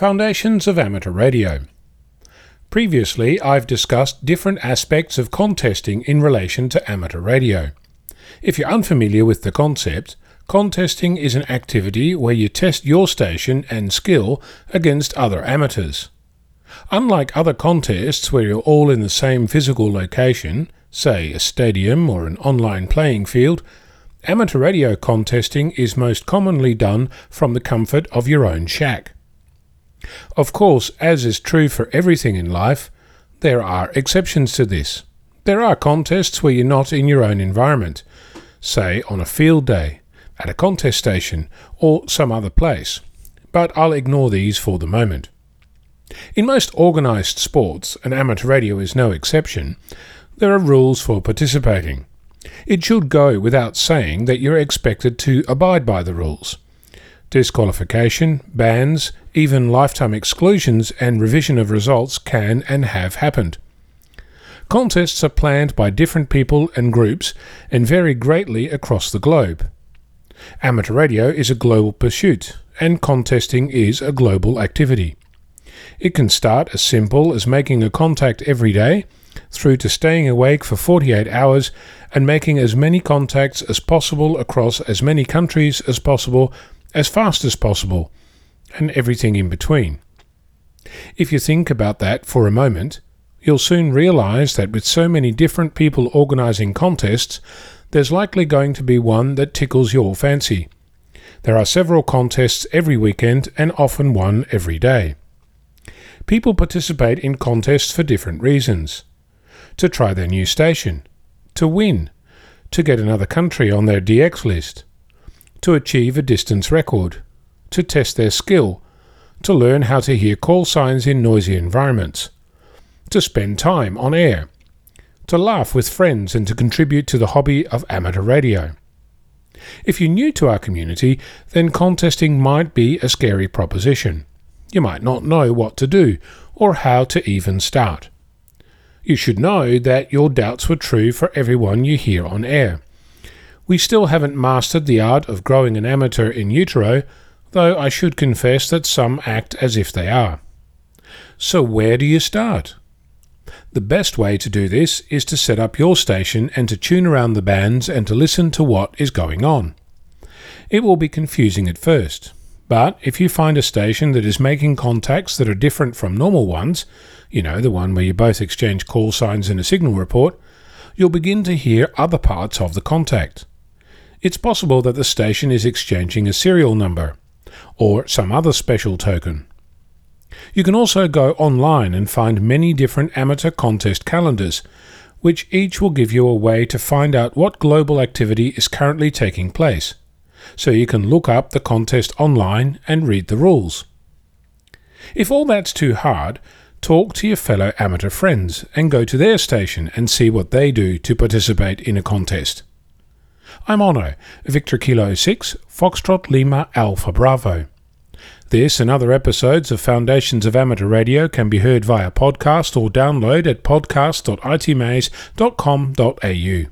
Foundations of Amateur Radio. Previously, I've discussed different aspects of contesting in relation to amateur radio. If you're unfamiliar with the concept, contesting is an activity where you test your station and skill against other amateurs. Unlike other contests where you're all in the same physical location, say a stadium or an online playing field, amateur radio contesting is most commonly done from the comfort of your own shack. Of course, as is true for everything in life, there are exceptions to this. There are contests where you're not in your own environment, say on a field day, at a contest station, or some other place, but I'll ignore these for the moment. In most organised sports, and amateur radio is no exception, there are rules for participating. It should go without saying that you're expected to abide by the rules. Disqualification, bans, even lifetime exclusions and revision of results can and have happened. Contests are planned by different people and groups and vary greatly across the globe. Amateur radio is a global pursuit, and contesting is a global activity. It can start as simple as making a contact every day, through to staying awake for 48 hours and making as many contacts as possible across as many countries as possible as fast as possible, and everything in between. If you think about that for a moment, you'll soon realize that with so many different people organizing contests, there's likely going to be one that tickles your fancy. There are several contests every weekend and often one every day. People participate in contests for different reasons to try their new station, to win, to get another country on their DX list, to achieve a distance record, to test their skill, to learn how to hear call signs in noisy environments, to spend time on air, to laugh with friends and to contribute to the hobby of amateur radio. If you're new to our community, then contesting might be a scary proposition. You might not know what to do or how to even start. You should know that your doubts were true for everyone you hear on air. We still haven't mastered the art of growing an amateur in utero, though I should confess that some act as if they are. So, where do you start? The best way to do this is to set up your station and to tune around the bands and to listen to what is going on. It will be confusing at first, but if you find a station that is making contacts that are different from normal ones, you know, the one where you both exchange call signs in a signal report, you'll begin to hear other parts of the contact it's possible that the station is exchanging a serial number or some other special token. You can also go online and find many different amateur contest calendars, which each will give you a way to find out what global activity is currently taking place, so you can look up the contest online and read the rules. If all that's too hard, talk to your fellow amateur friends and go to their station and see what they do to participate in a contest. I'm Onno, Victor Kilo 6, Foxtrot Lima Alpha Bravo. This and other episodes of Foundations of Amateur Radio can be heard via podcast or download at podcast.itmaze.com.au.